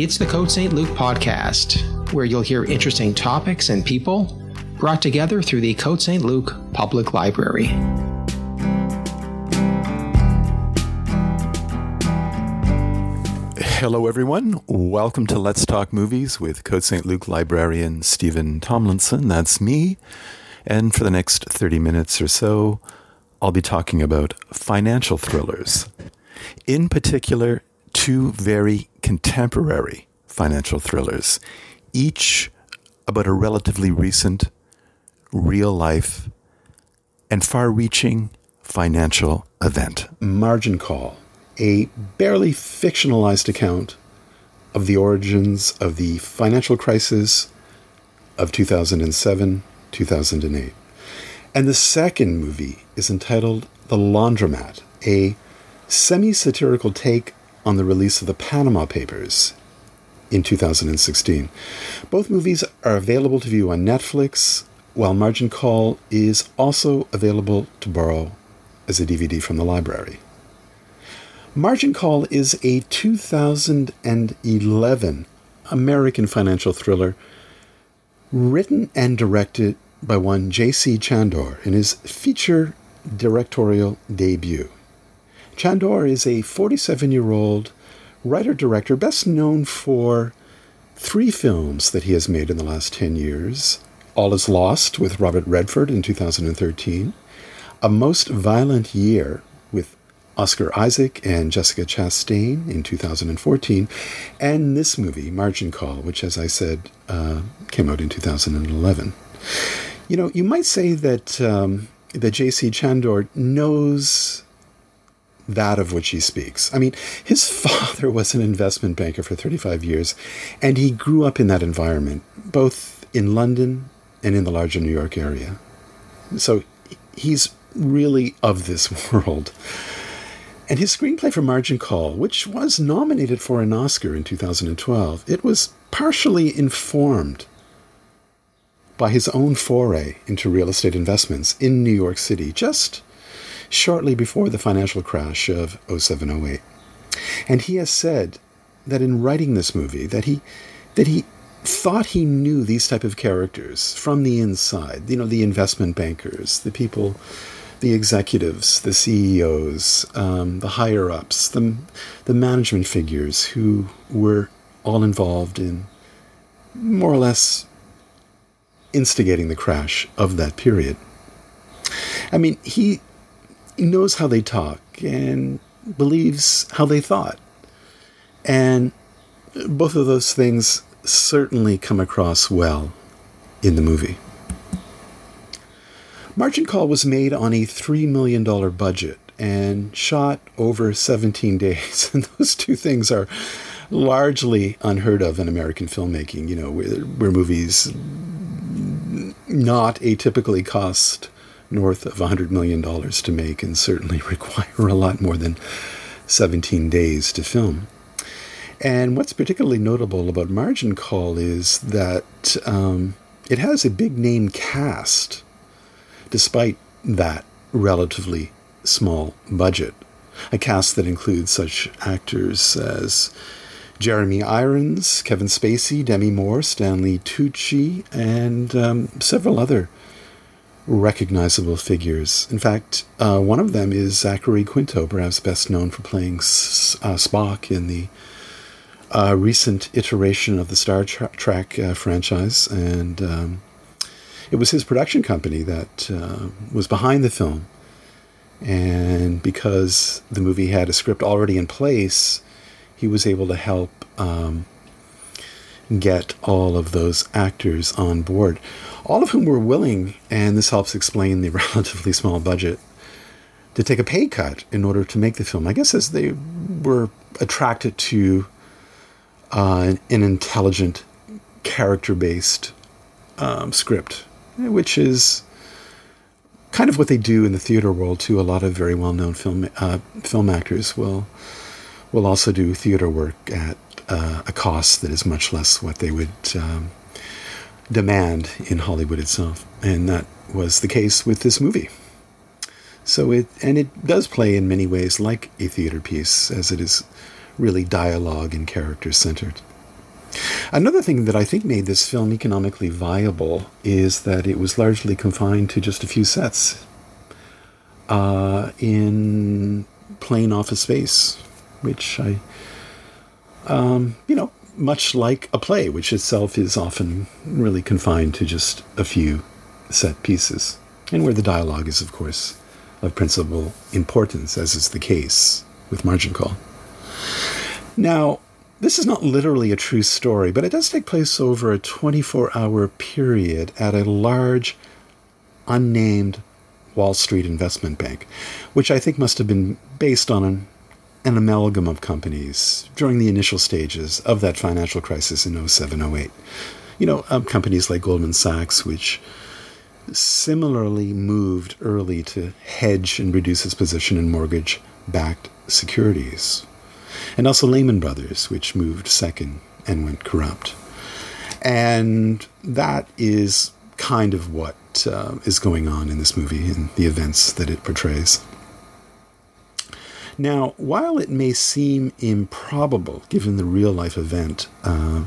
It's the Code St. Luke podcast, where you'll hear interesting topics and people brought together through the Code St. Luke Public Library. Hello, everyone. Welcome to Let's Talk Movies with Code St. Luke librarian Steven Tomlinson. That's me. And for the next 30 minutes or so, I'll be talking about financial thrillers. In particular, two very contemporary financial thrillers, each about a relatively recent, real life, and far reaching financial event. Margin Call, a barely fictionalized account of the origins of the financial crisis of 2007 2008. And the second movie is entitled The Laundromat, a semi satirical take on the release of the Panama Papers in 2016. Both movies are available to view on Netflix, while Margin Call is also available to borrow as a DVD from the library. Margin Call is a 2011 American financial thriller written and directed by one J.C. Chandor in his feature directorial debut. Chandor is a 47 year old writer director, best known for three films that he has made in the last 10 years All Is Lost with Robert Redford in 2013, A Most Violent Year with Oscar Isaac and Jessica Chastain in 2014, and this movie, Margin Call, which, as I said, uh, came out in 2011. You know, you might say that um, that J.C. Chandor knows that of which he speaks. I mean, his father was an investment banker for 35 years, and he grew up in that environment, both in London and in the larger New York area. So he's really of this world. And his screenplay for Margin Call, which was nominated for an Oscar in 2012, it was partially informed by his own foray into real estate investments in New York City just shortly before the financial crash of 0708. And he has said that in writing this movie that he that he thought he knew these type of characters from the inside, you know, the investment bankers, the people the executives, the CEOs, um, the higher ups, the, the management figures who were all involved in more or less instigating the crash of that period. I mean, he he knows how they talk and believes how they thought. And both of those things certainly come across well in the movie. Margin Call was made on a $3 million budget and shot over 17 days. And those two things are largely unheard of in American filmmaking, you know, where, where movies not atypically cost north of $100 million to make and certainly require a lot more than 17 days to film. And what's particularly notable about Margin Call is that um, it has a big name cast, despite that relatively small budget. A cast that includes such actors as Jeremy Irons, Kevin Spacey, Demi Moore, Stanley Tucci, and um, several other recognizable figures. In fact, uh, one of them is Zachary Quinto, perhaps best known for playing S- uh, Spock in the uh, recent iteration of the Star Trek uh, franchise. And um, it was his production company that uh, was behind the film. And because the movie had a script already in place, he was able to help um, get all of those actors on board all of whom were willing, and this helps explain the relatively small budget, to take a pay cut in order to make the film. I guess as they were attracted to uh, an intelligent, character based um, script, which is kind of what they do in the theater world too. A lot of very well known film uh, film actors will will also do theater work at uh, a cost that is much less what they would um, demand in Hollywood itself. And that was the case with this movie. So it, and it does play in many ways like a theater piece, as it is really dialogue and character centered. Another thing that I think made this film economically viable is that it was largely confined to just a few sets uh, in plain office space, which I, um, you know, much like a play, which itself is often really confined to just a few set pieces, and where the dialogue is, of course, of principal importance, as is the case with Margin Call. Now, this is not literally a true story, but it does take place over a 24 hour period at a large, unnamed Wall Street investment bank, which I think must have been based on an, an amalgam of companies during the initial stages of that financial crisis in 07 08. You know, um, companies like Goldman Sachs, which similarly moved early to hedge and reduce its position in mortgage backed securities. And also Lehman Brothers, which moved second and went corrupt. And that is kind of what uh, is going on in this movie and the events that it portrays. Now, while it may seem improbable given the real life event, uh,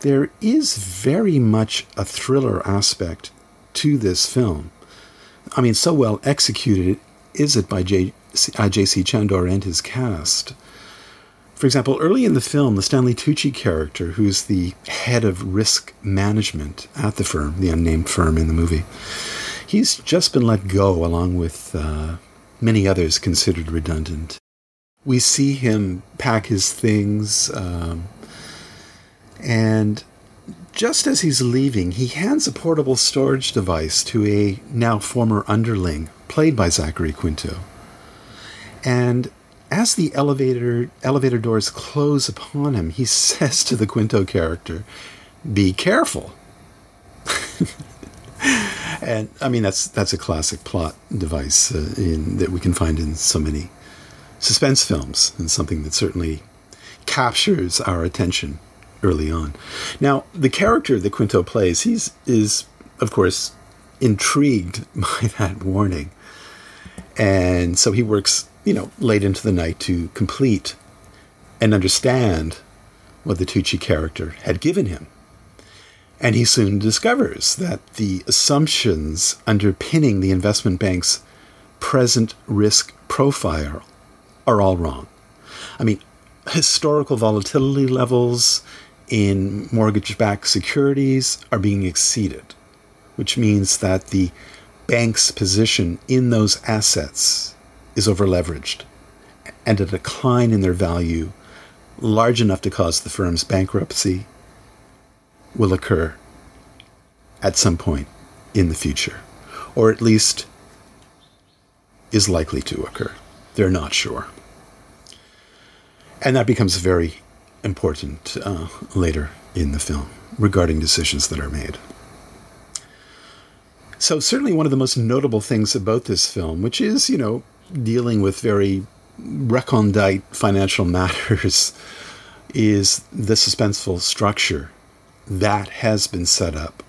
there is very much a thriller aspect to this film. I mean, so well executed is it by J. Uh, J.C. Chandor and his cast. For example, early in the film, the Stanley Tucci character, who's the head of risk management at the firm, the unnamed firm in the movie, he's just been let go along with uh, many others considered redundant. We see him pack his things, um, and just as he's leaving, he hands a portable storage device to a now former underling, played by Zachary Quinto. And as the elevator elevator doors close upon him, he says to the Quinto character, "Be careful." and I mean that's that's a classic plot device uh, in, that we can find in so many suspense films, and something that certainly captures our attention early on. Now, the character that Quinto plays, he's is of course intrigued by that warning, and so he works you know, late into the night to complete and understand what the Tucci character had given him. And he soon discovers that the assumptions underpinning the investment bank's present risk profile are all wrong. I mean, historical volatility levels in mortgage backed securities are being exceeded, which means that the bank's position in those assets is overleveraged and a decline in their value large enough to cause the firm's bankruptcy will occur at some point in the future, or at least is likely to occur. They're not sure. And that becomes very important uh, later in the film regarding decisions that are made. So, certainly, one of the most notable things about this film, which is, you know, dealing with very recondite financial matters is the suspenseful structure that has been set up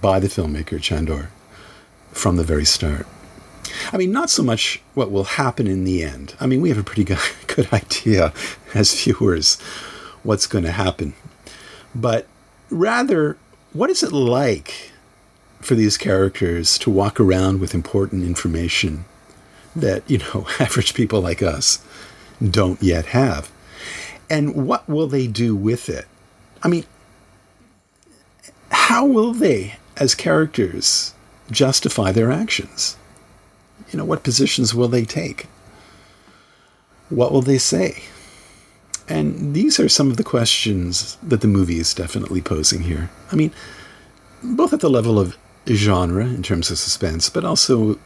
by the filmmaker Chandor from the very start. I mean, not so much what will happen in the end. I mean, we have a pretty good, good idea as viewers what's going to happen. But rather, what is it like for these characters to walk around with important information that, you know, average people like us don't yet have. And what will they do with it? I mean, how will they, as characters, justify their actions? You know, what positions will they take? What will they say? And these are some of the questions that the movie is definitely posing here. I mean, both at the level of genre in terms of suspense, but also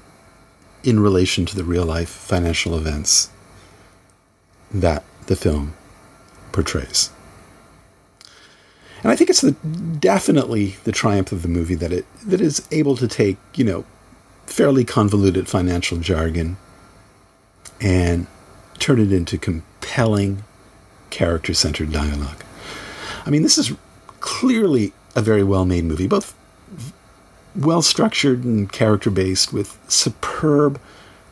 in relation to the real life financial events that the film portrays. And I think it's the, definitely the triumph of the movie that it that is able to take, you know, fairly convoluted financial jargon and turn it into compelling character-centered dialogue. I mean, this is clearly a very well-made movie, both well structured and character based with superb,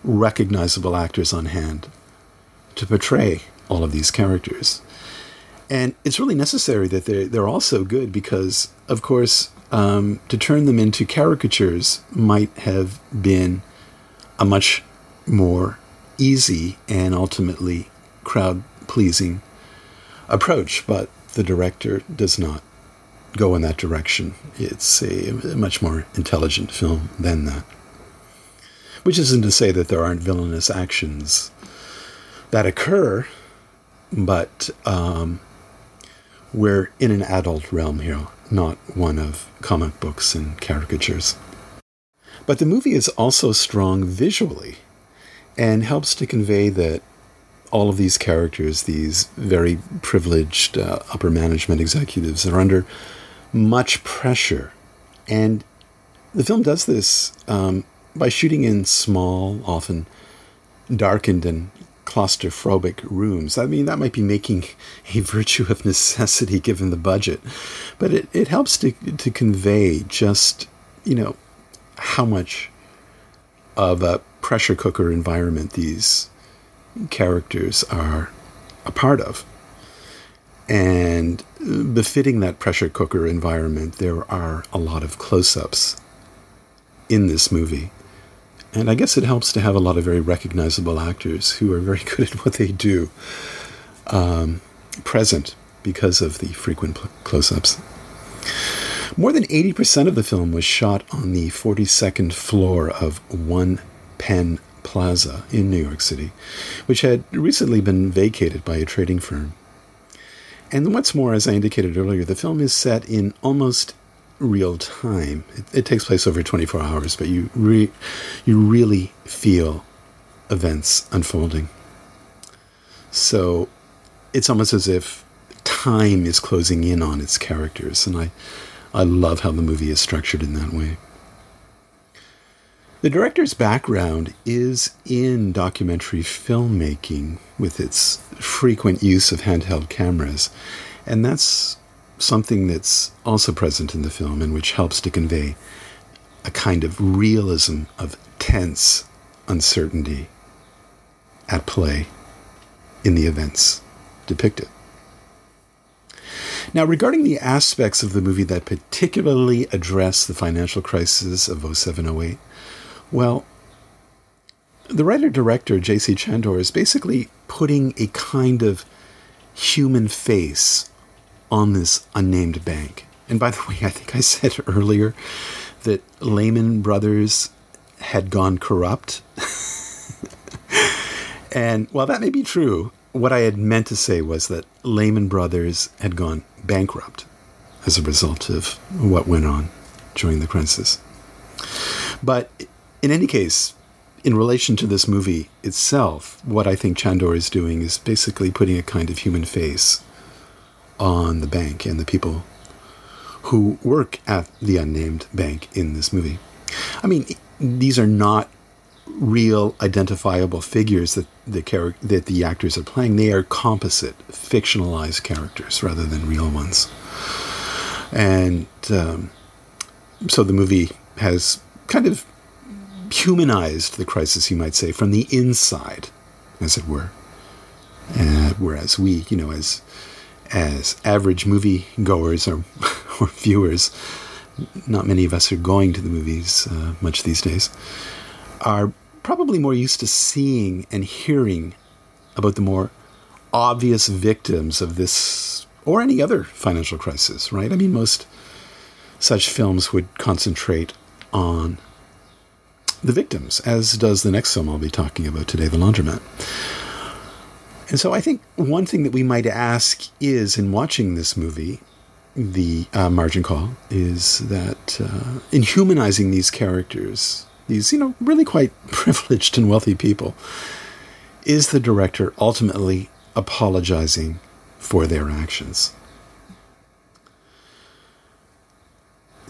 recognizable actors on hand to portray all of these characters. and it's really necessary that they're, they're also good because, of course, um, to turn them into caricatures might have been a much more easy and ultimately crowd pleasing approach, but the director does not go in that direction. It's a, a, much more intelligent film than that. Which isn't to say that there aren't villainous actions that occur, but um, we're in an adult realm here, not one of comic books and caricatures. But the movie is also strong visually and helps to convey that all of these characters, these very privileged uh, upper management executives, are under much pressure. And the film does this um, by shooting in small, often darkened and claustrophobic rooms. I mean, that might be making a virtue of necessity given the budget, but it, it helps to, to convey just, you know, how much of a pressure cooker environment these characters are a part of. And befitting that pressure cooker environment, there are a lot of close ups in this movie. And I guess it helps to have a lot of very recognizable actors who are very good at what they do um, present because of the frequent close ups. More than 80% of the film was shot on the 42nd floor of One Penn Plaza in New York City, which had recently been vacated by a trading firm. And what's more, as I indicated earlier, the film is set in almost real time. It, it takes place over 24 hours, but you re, you really feel events unfolding. So it's almost as if time is closing in on its characters, and I I love how the movie is structured in that way. The director's background is in documentary filmmaking with its frequent use of handheld cameras, and that's something that's also present in the film and which helps to convey a kind of realism of tense uncertainty at play in the events depicted. Now, regarding the aspects of the movie that particularly address the financial crisis of 07 08, well, the writer director, J.C. Chandor, is basically putting a kind of human face on this unnamed bank. And by the way, I think I said earlier that Lehman Brothers had gone corrupt. and while that may be true, what I had meant to say was that Lehman Brothers had gone bankrupt as a result of what went on during the crisis. But in any case, in relation to this movie itself, what I think Chandor is doing is basically putting a kind of human face on the bank and the people who work at the unnamed bank in this movie. I mean, these are not real identifiable figures that the char- that the actors are playing. They are composite, fictionalized characters rather than real ones. And um, so the movie has kind of humanized the crisis, you might say, from the inside, as it were. Uh, whereas we, you know, as as average movie goers or, or viewers, not many of us are going to the movies uh, much these days, are probably more used to seeing and hearing about the more obvious victims of this or any other financial crisis, right? I mean, most such films would concentrate on the victims, as does the next film I'll be talking about today, The Laundromat. And so I think one thing that we might ask is in watching this movie, the uh, margin call, is that uh, in humanizing these characters, these, you know, really quite privileged and wealthy people, is the director ultimately apologizing for their actions?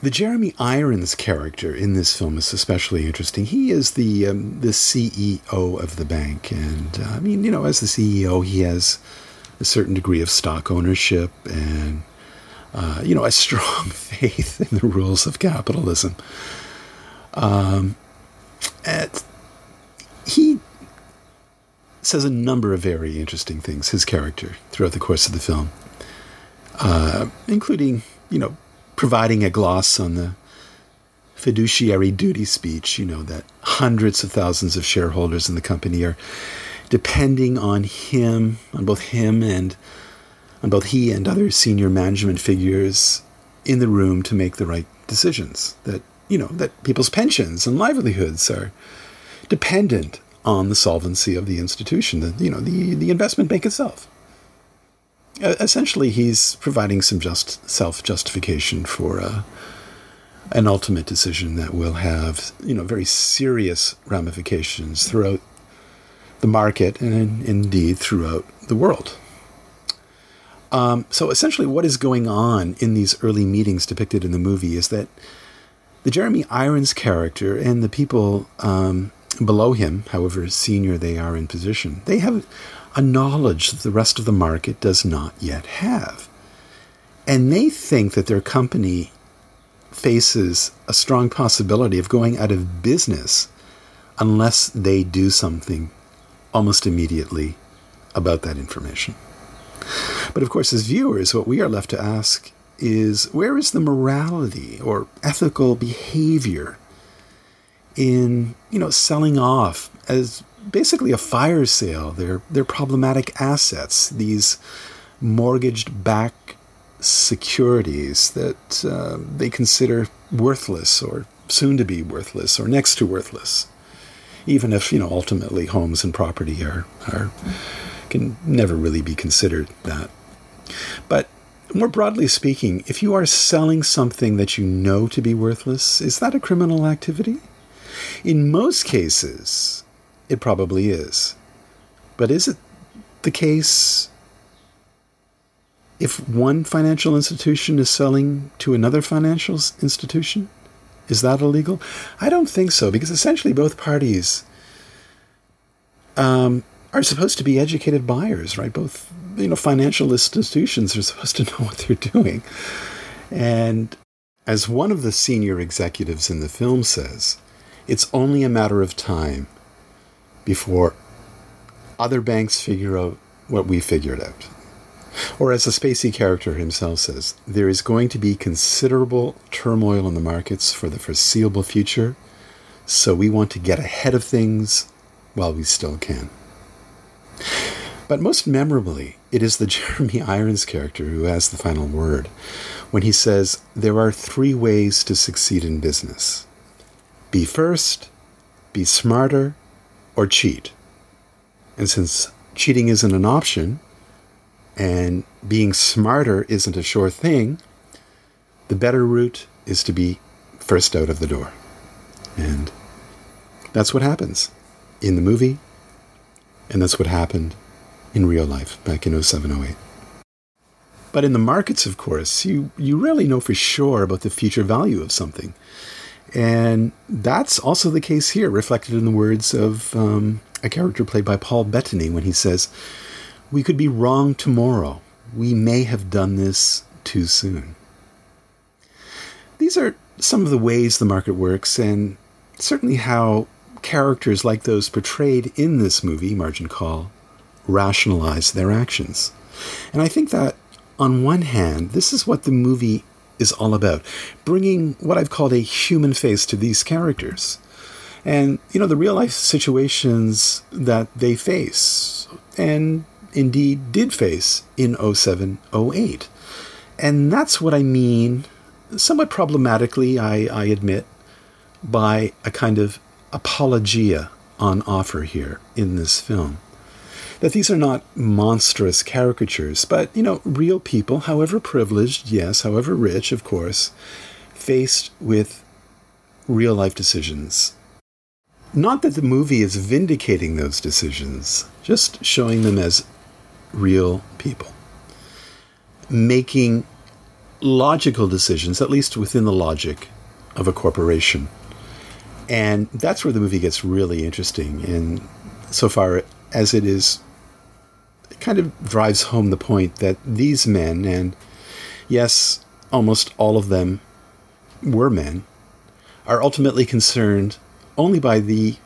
The Jeremy Irons character in this film is especially interesting. He is the um, the CEO of the bank, and uh, I mean, you know, as the CEO, he has a certain degree of stock ownership and uh, you know a strong faith in the rules of capitalism. Um, he says a number of very interesting things. His character throughout the course of the film. uh, including, you know, providing a gloss on the fiduciary duty speech, you know, that hundreds of thousands of shareholders in the company are depending on him, on both him and on both he and other senior management figures in the room to make the right decisions. That, you know, that people's pensions and livelihoods are dependent on the solvency of the institution, the, you know, the, the investment bank itself. Essentially, he's providing some just self justification for uh, an ultimate decision that will have, you know, very serious ramifications throughout the market and indeed throughout the world. Um, so essentially, what is going on in these early meetings depicted in the movie is that the Jeremy Irons character and the people um, below him, however senior they are in position, they have a knowledge that the rest of the market does not yet have. And they think that their company faces a strong possibility of going out of business unless they do something almost immediately about that information. But of course, as viewers, what we are left to ask is where is the morality or ethical behavior in you know selling off as basically a fire sale. They're they're problematic assets these mortgaged back securities that uh, they consider worthless or soon to be worthless or next to worthless. Even if you know ultimately homes and property are are can never really be considered that. But more broadly speaking if you are selling something that you know to be worthless is that a criminal activity? In most cases, it probably is. But is it the case if one financial institution is selling to another financial institution? Is that illegal? I don't think so, because essentially both parties um, are supposed to be educated buyers, right? Both you know financial institutions are supposed to know what they're doing, and as one of the senior executives in the film says, it's only a matter of time before other banks figure out what we figured out. Or, as the Spacey character himself says, there is going to be considerable turmoil in the markets for the foreseeable future, so we want to get ahead of things while we still can. But most memorably, it is the Jeremy Irons character who has the final word when he says, There are three ways to succeed in business be first, be smarter, or cheat. And since cheating isn't an option, and being smarter isn't a sure thing, the better route is to be first out of the door. And that's what happens in the movie, and that's what happened in real life back in 0708. But in the markets, of course, you, you rarely know for sure about the future value of something. And that's also the case here, reflected in the words of um, a character played by Paul Bettany when he says, We could be wrong tomorrow. We may have done this too soon. These are some of the ways the market works, and certainly how characters like those portrayed in this movie, Margin Call, rationalize their actions. And I think that, on one hand, this is what the movie is all about bringing what I've called a human face to these characters. And, you know, the real life situations that they face, and indeed did face in 07 08. And that's what I mean, somewhat problematically, I, I admit, by a kind of apologia on offer here in this film that these are not monstrous caricatures, but, you know, real people, however privileged, yes, however rich, of course, faced with real life decisions. Not that the movie is vindicating those decisions, just showing them as real people. Making logical decisions, at least within the logic of a corporation. And that's where the movie gets really interesting in so far as it is kind of drives home the point that these men, and yes, almost all of them were men, are ultimately concerned only by the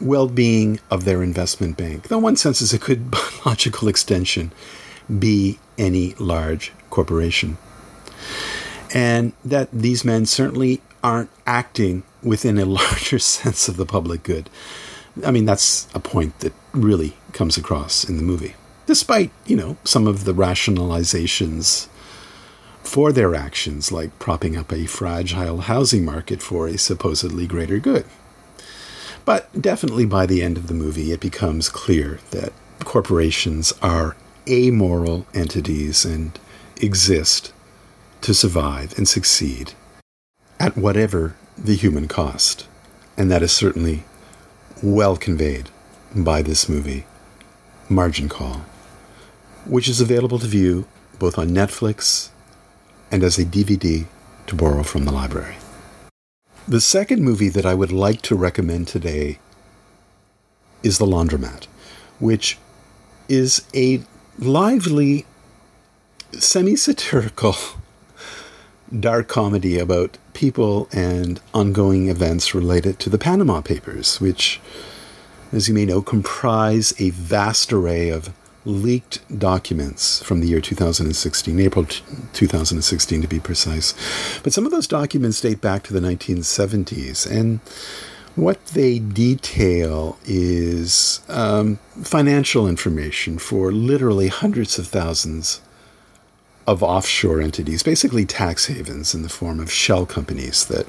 well being of their investment bank. Though one senses a good logical extension, be any large corporation. And that these men certainly aren't acting within a larger sense of the public good. I mean, that's a point that really comes across in the movie, despite, you know, some of the rationalizations for their actions, like propping up a fragile housing market for a supposedly greater good. But definitely by the end of the movie, it becomes clear that corporations are amoral entities and exist to survive and succeed at whatever the human cost. And that is certainly well conveyed by this movie, Margin Call, which is available to view both on Netflix and as a DVD to borrow from the library. The second movie that I would like to recommend today is The Laundromat, which is a lively, semi satirical dark comedy about people and ongoing events related to the Panama Papers, which, as you may know, comprise a vast array of leaked documents from the year 2016, April 2016 to be precise. But some of those documents date back to the 1970s, and what they detail is um, financial information for literally hundreds of thousands of offshore entities, basically tax havens in the form of shell companies that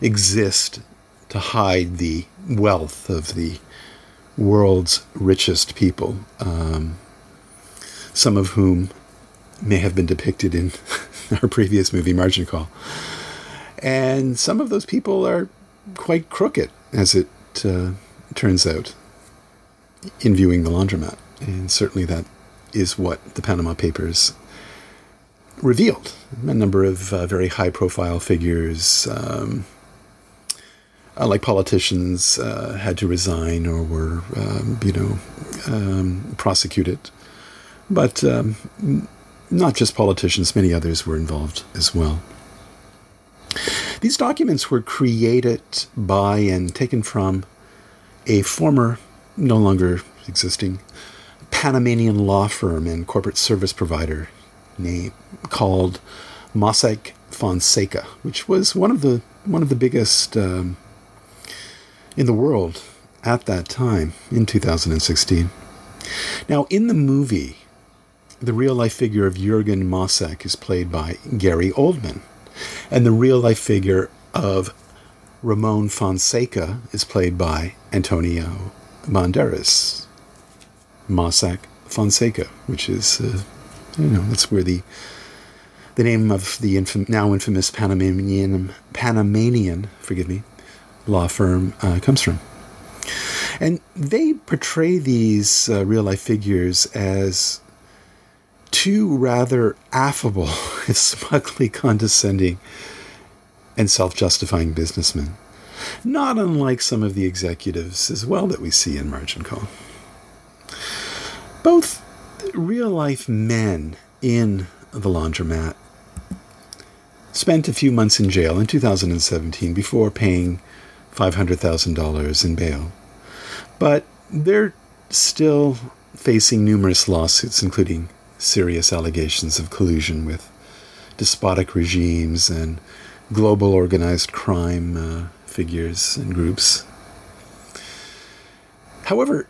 exist to hide the wealth of the world's richest people, um, some of whom may have been depicted in our previous movie, Margin Call. And some of those people are quite crooked, as it uh, turns out, in viewing the laundromat. And certainly that is what the Panama Papers revealed. A number of uh, very high profile figures. Um, uh, like politicians uh, had to resign or were, um, you know, um, prosecuted. But um, not just politicians, many others were involved as well. These documents were created by and taken from a former, no longer existing, Panamanian law firm and corporate service provider named called Mossack Fonseca, which was one of the one of the biggest um, in the world at that time in 2016. Now, in the movie, the real life figure of Jurgen Mossack is played by Gary Oldman, and the real life figure of Ramon Fonseca is played by Antonio Banderas. Mossack Fonseca, which is, uh, you know, that's where the the name of the infam- now infamous Panamanian Panamanian, forgive me, law firm uh, comes from. And they portray these uh, real life figures as two rather affable, smugly condescending, and self justifying businessmen. Not unlike some of the executives as well that we see in Margin Call. Both real life men in the laundromat spent a few months in jail in 2017 before paying $500,000 in bail. But they're still facing numerous lawsuits, including serious allegations of collusion with despotic regimes and global organized crime uh, figures and groups. However,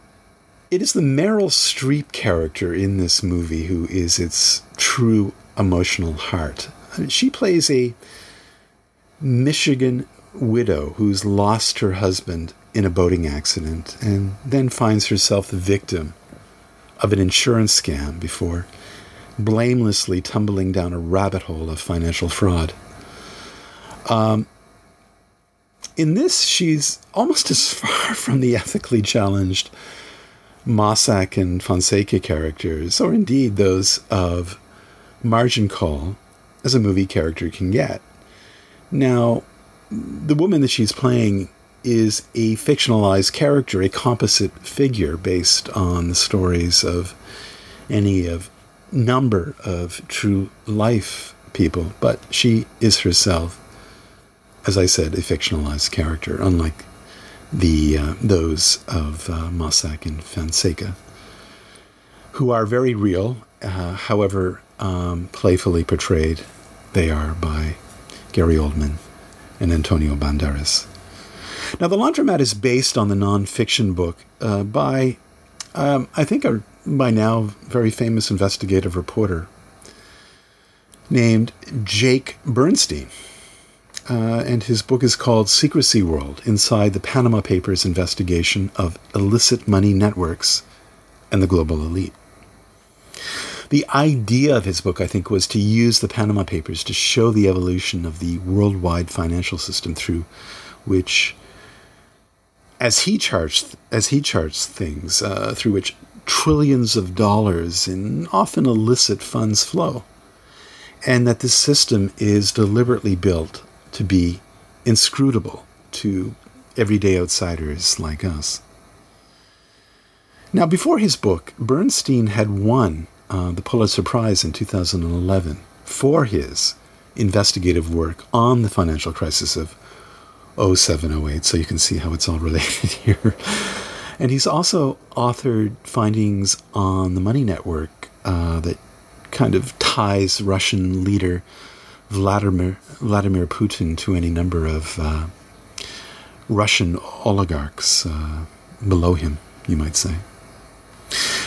it is the Meryl Streep character in this movie who is its true emotional heart. She plays a Michigan widow who's lost her husband in a boating accident and then finds herself the victim of an insurance scam before blamelessly tumbling down a rabbit hole of financial fraud. Um, in this, she's almost as far from the ethically challenged Mossack and Fonseca characters, or indeed those of Margin Call, as a movie character can get. Now, the woman that she's playing is a fictionalized character, a composite figure based on the stories of any of number of true life people, but she is herself, as I said, a fictionalized character, unlike the uh, those of uh, Mossack and Fonseca, who are very real uh, however um, playfully portrayed they are by Gary Oldman and Antonio Banderas. Now, The Laundromat is based on the nonfiction book uh, by, um, I think, a by now very famous investigative reporter named Jake Bernstein. Uh, and his book is called Secrecy World Inside the Panama Papers Investigation of Illicit Money Networks and the Global Elite. The idea of his book, I think, was to use the Panama Papers to show the evolution of the worldwide financial system through which, as he charts, as he charts things, uh, through which trillions of dollars in often illicit funds flow, and that this system is deliberately built to be inscrutable to everyday outsiders like us. Now, before his book, Bernstein had won uh, the Pulitzer Prize in 2011 for his investigative work on the financial crisis of 0708. So you can see how it's all related here. And he's also authored findings on the Money Network uh, that kind of ties Russian leader Vladimir Vladimir Putin to any number of uh, Russian oligarchs uh, below him, you might say.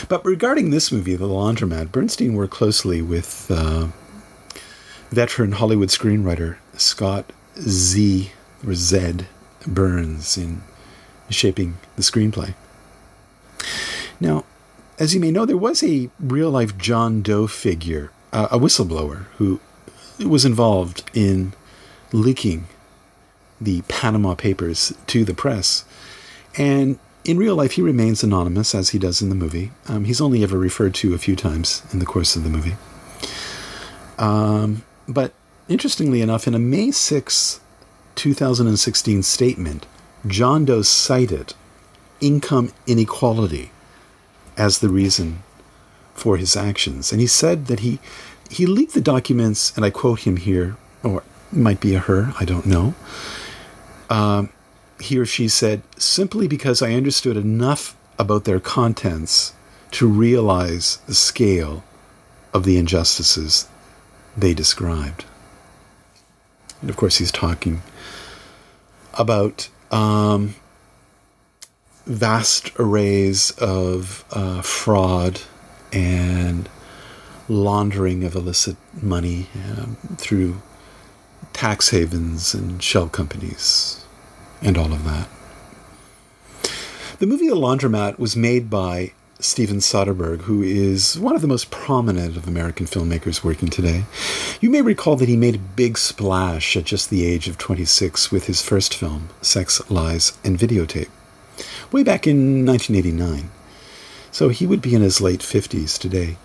But regarding this movie, The Laundromat, Bernstein worked closely with uh, veteran Hollywood screenwriter Scott Z or Burns in shaping the screenplay. Now, as you may know, there was a real life John Doe figure, uh, a whistleblower, who was involved in leaking the Panama Papers to the press. And in real life, he remains anonymous, as he does in the movie. Um, he's only ever referred to a few times in the course of the movie. Um, but interestingly enough, in a May 6, 2016 statement, John Doe cited income inequality as the reason for his actions. And he said that he he leaked the documents, and I quote him here, or might be a her, I don't know. Um, he or she said, simply because I understood enough about their contents to realize the scale of the injustices they described. And of course, he's talking about um, vast arrays of uh, fraud and laundering of illicit money um, through tax havens and shell companies and all of that. The movie The Laundromat was made by Steven Soderbergh, who is one of the most prominent of American filmmakers working today. You may recall that he made a big splash at just the age of 26 with his first film, Sex, Lies, and Videotape, way back in 1989. So he would be in his late 50s today.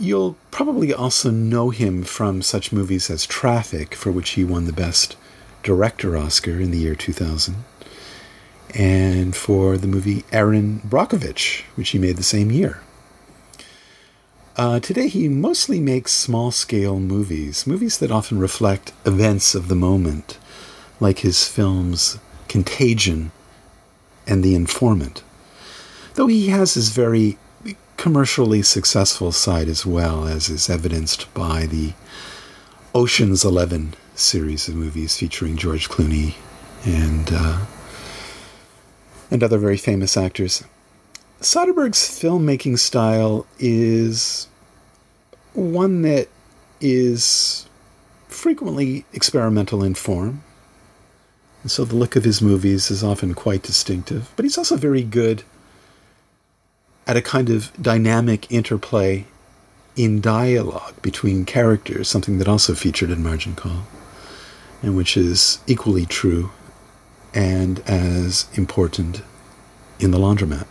You'll probably also know him from such movies as Traffic, for which he won the Best Director Oscar in the year 2000, and for the movie Erin Brockovich, which he made the same year. Uh, today, he mostly makes small scale movies, movies that often reflect events of the moment, like his films Contagion and The Informant. Though he has his very commercially successful side as well, as is evidenced by the Ocean's Eleven series of movies featuring George Clooney and uh, and other very famous actors. Soderbergh's filmmaking style is one that is frequently experimental in form. And so the look of his movies is often quite distinctive, but he's also very good at a kind of dynamic interplay in dialogue between characters, something that also featured in Margin Call, and which is equally true and as important in The Laundromat.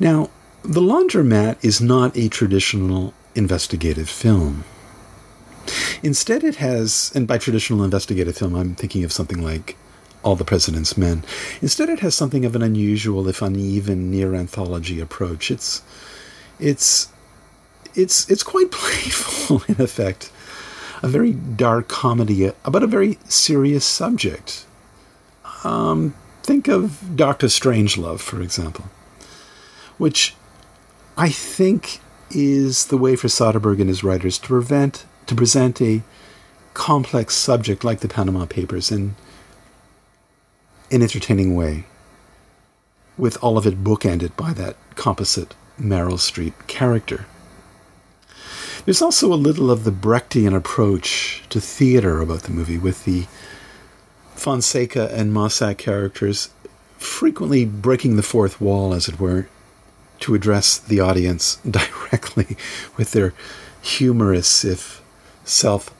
Now, The Laundromat is not a traditional investigative film. Instead, it has, and by traditional investigative film, I'm thinking of something like all the President's Men. Instead, it has something of an unusual, if uneven, near anthology approach. It's, it's, it's, it's quite playful in effect, a very dark comedy about a very serious subject. Um, think of Doctor Strangelove, for example, which I think is the way for Soderbergh and his writers to prevent to present a complex subject like the Panama Papers in an entertaining way, with all of it bookended by that composite Meryl Streep character. There's also a little of the Brechtian approach to theater about the movie, with the Fonseca and Mossack characters frequently breaking the fourth wall, as it were, to address the audience directly with their humorous, if self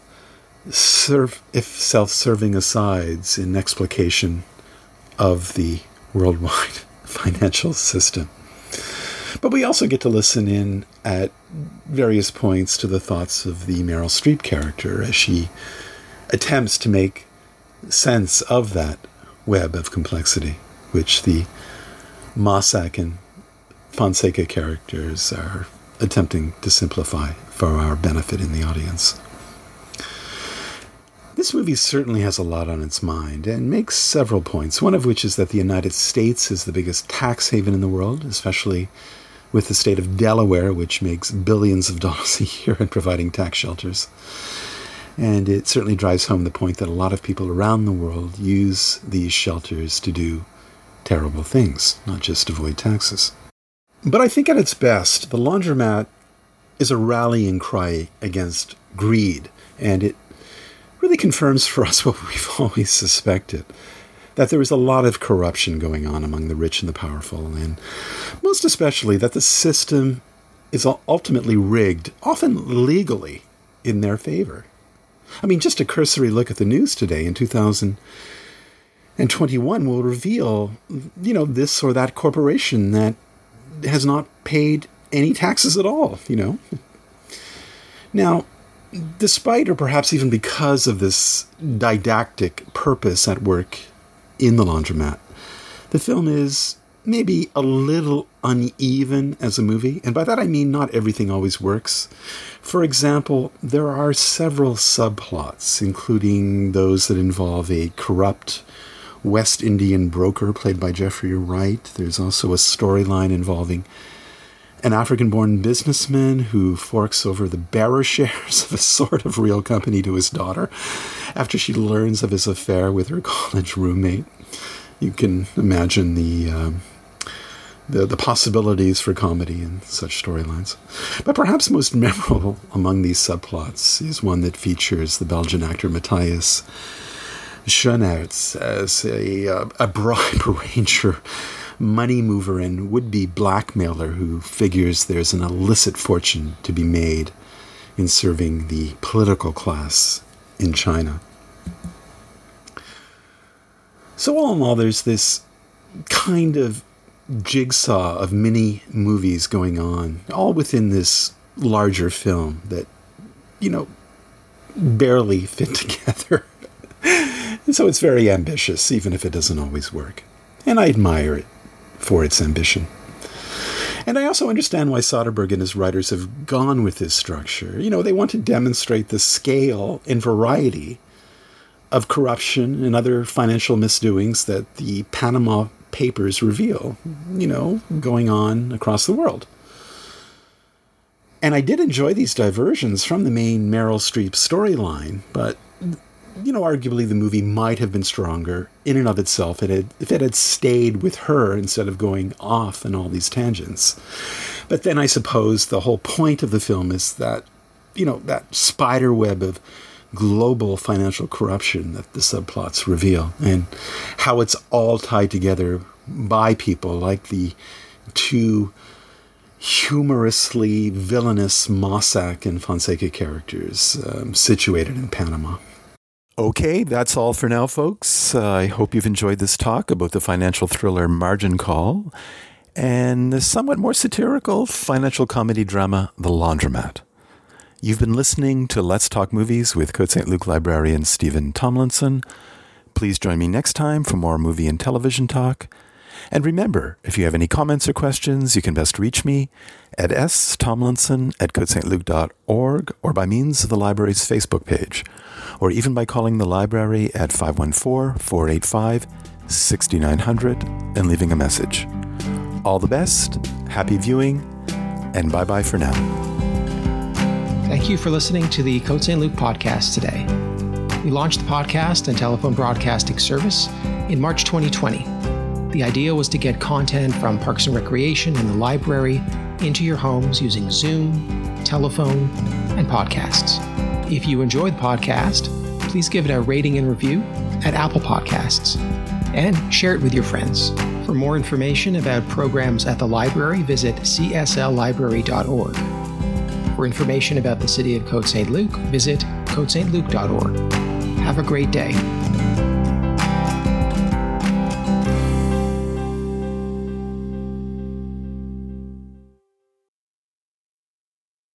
if self-serving asides in explication of the worldwide financial system. But we also get to listen in at various points to the thoughts of the Meryl Streep character as she attempts to make sense of that web of complexity, which the Mossack and Fonseca characters are attempting to simplify for our benefit in the audience. This movie certainly has a lot on its mind and makes several points, one of which is that the United States is the biggest tax haven in the world, especially with the state of Delaware, which makes billions of dollars a year in providing tax shelters. And it certainly drives home the point that a lot of people around the world use these shelters to do terrible things, not just avoid taxes. But I think at its best, the laundromat is a rallying cry against greed, and it really confirms for us what we've always suspected that there is a lot of corruption going on among the rich and the powerful, and most especially that the system is ultimately rigged, often legally, in their favor. I mean, just a cursory look at the news today in 2021 will reveal, you know, this or that corporation that has not paid any taxes at all, you know. Now, despite or perhaps even because of this didactic purpose at work in the laundromat, the film is maybe a little uneven as a movie, and by that I mean not everything always works. For example, there are several subplots, including those that involve a corrupt West Indian broker played by Jeffrey Wright. There's also a storyline involving an African born businessman who forks over the bearer shares of a sort of real company to his daughter after she learns of his affair with her college roommate. You can imagine the. Um, the, the possibilities for comedy in such storylines. But perhaps most memorable among these subplots is one that features the Belgian actor Matthias Schoenaerts as a, uh, a bribe arranger money mover and would be blackmailer who figures there's an illicit fortune to be made in serving the political class in China. So, all in all, there's this kind of jigsaw of mini movies going on, all within this larger film that, you know, barely fit together. so it's very ambitious, even if it doesn't always work. And I admire it for its ambition. And I also understand why Soderbergh and his writers have gone with this structure. You know, they want to demonstrate the scale and variety of corruption and other financial misdoings that the Panama Papers reveal, you know, going on across the world. And I did enjoy these diversions from the main Meryl Streep storyline, but you know, arguably the movie might have been stronger in and of itself it, had, if it had stayed with her instead of going off in all these tangents. But then I suppose the whole point of the film is that, you know, that spider web of global financial corruption that the subplots reveal and how it's all tied together by people like the two humorously villainous Mossack and Fonseca characters um, situated in Panama. Okay, that's all for now, folks. Uh, I hope you've enjoyed this talk about the financial thriller Margin Call and the somewhat more satirical financial comedy drama The Laundromat. You've been listening to Let's Talk Movies with Côte St. Luc librarian Steven Tomlinson. Please join me next time for more movie and television talk. And remember, if you have any comments or questions, you can best reach me at stomlinson at cotestluc.org or by means of the library's Facebook page, or even by calling the library at 514 485 6900 and leaving a message. All the best, happy viewing, and bye bye for now. Thank you for listening to the Côte St. Luc podcast today. We launched the podcast and telephone broadcasting service in March 2020. The idea was to get content from Parks and Recreation and the library into your homes using Zoom, telephone, and podcasts. If you enjoy the podcast, please give it a rating and review at Apple Podcasts and share it with your friends. For more information about programs at the library, visit csllibrary.org. For information about the City of Côte St. Luc, visit cotestluc.org. Have a great day.